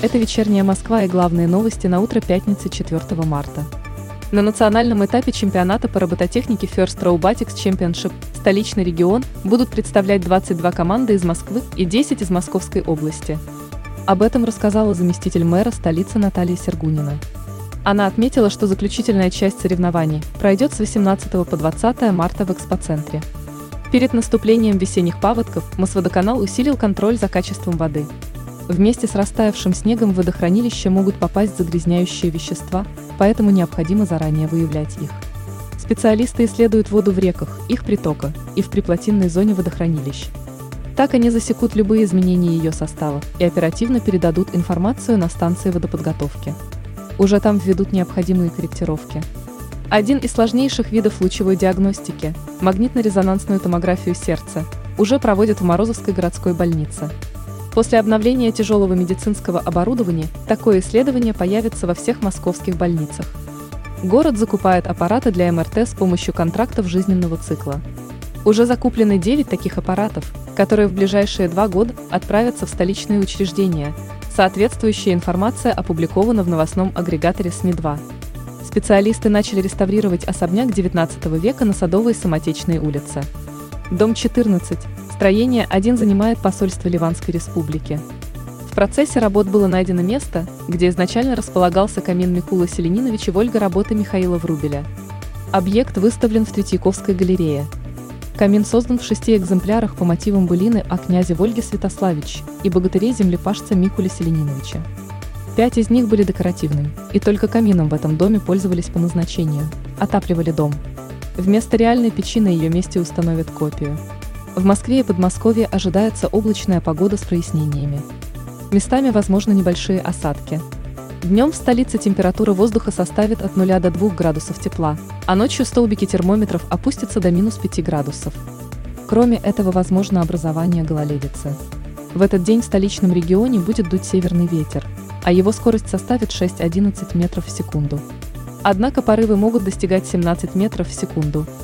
Это вечерняя Москва и главные новости на утро пятницы 4 марта. На национальном этапе чемпионата по робототехнике First Robotics Championship столичный регион будут представлять 22 команды из Москвы и 10 из Московской области. Об этом рассказала заместитель мэра столицы Наталья Сергунина. Она отметила, что заключительная часть соревнований пройдет с 18 по 20 марта в экспоцентре. Перед наступлением весенних паводков Мосводоканал усилил контроль за качеством воды – Вместе с растаявшим снегом в водохранилище могут попасть загрязняющие вещества, поэтому необходимо заранее выявлять их. Специалисты исследуют воду в реках, их притока и в приплотинной зоне водохранилищ. Так они засекут любые изменения ее состава и оперативно передадут информацию на станции водоподготовки. Уже там введут необходимые корректировки. Один из сложнейших видов лучевой диагностики – магнитно-резонансную томографию сердца – уже проводят в Морозовской городской больнице. После обновления тяжелого медицинского оборудования такое исследование появится во всех московских больницах. Город закупает аппараты для МРТ с помощью контрактов жизненного цикла. Уже закуплены 9 таких аппаратов, которые в ближайшие два года отправятся в столичные учреждения. Соответствующая информация опубликована в новостном агрегаторе СМИ-2. Специалисты начали реставрировать особняк XIX века на Садовой Самотечной улице. Дом 14, Строение 1 занимает посольство Ливанской республики. В процессе работ было найдено место, где изначально располагался камин Микула Селениновича Вольга работы Михаила Врубеля. Объект выставлен в Третьяковской галерее. Камин создан в шести экземплярах по мотивам былины о князе Вольге Святославич и богатыре-землепашца Микуле Селениновича. Пять из них были декоративными, и только камином в этом доме пользовались по назначению, отапливали дом. Вместо реальной печи на ее месте установят копию. В Москве и Подмосковье ожидается облачная погода с прояснениями. Местами возможны небольшие осадки. Днем в столице температура воздуха составит от 0 до 2 градусов тепла, а ночью столбики термометров опустятся до минус 5 градусов. Кроме этого, возможно образование гололедицы. В этот день в столичном регионе будет дуть северный ветер, а его скорость составит 6-11 метров в секунду. Однако порывы могут достигать 17 метров в секунду –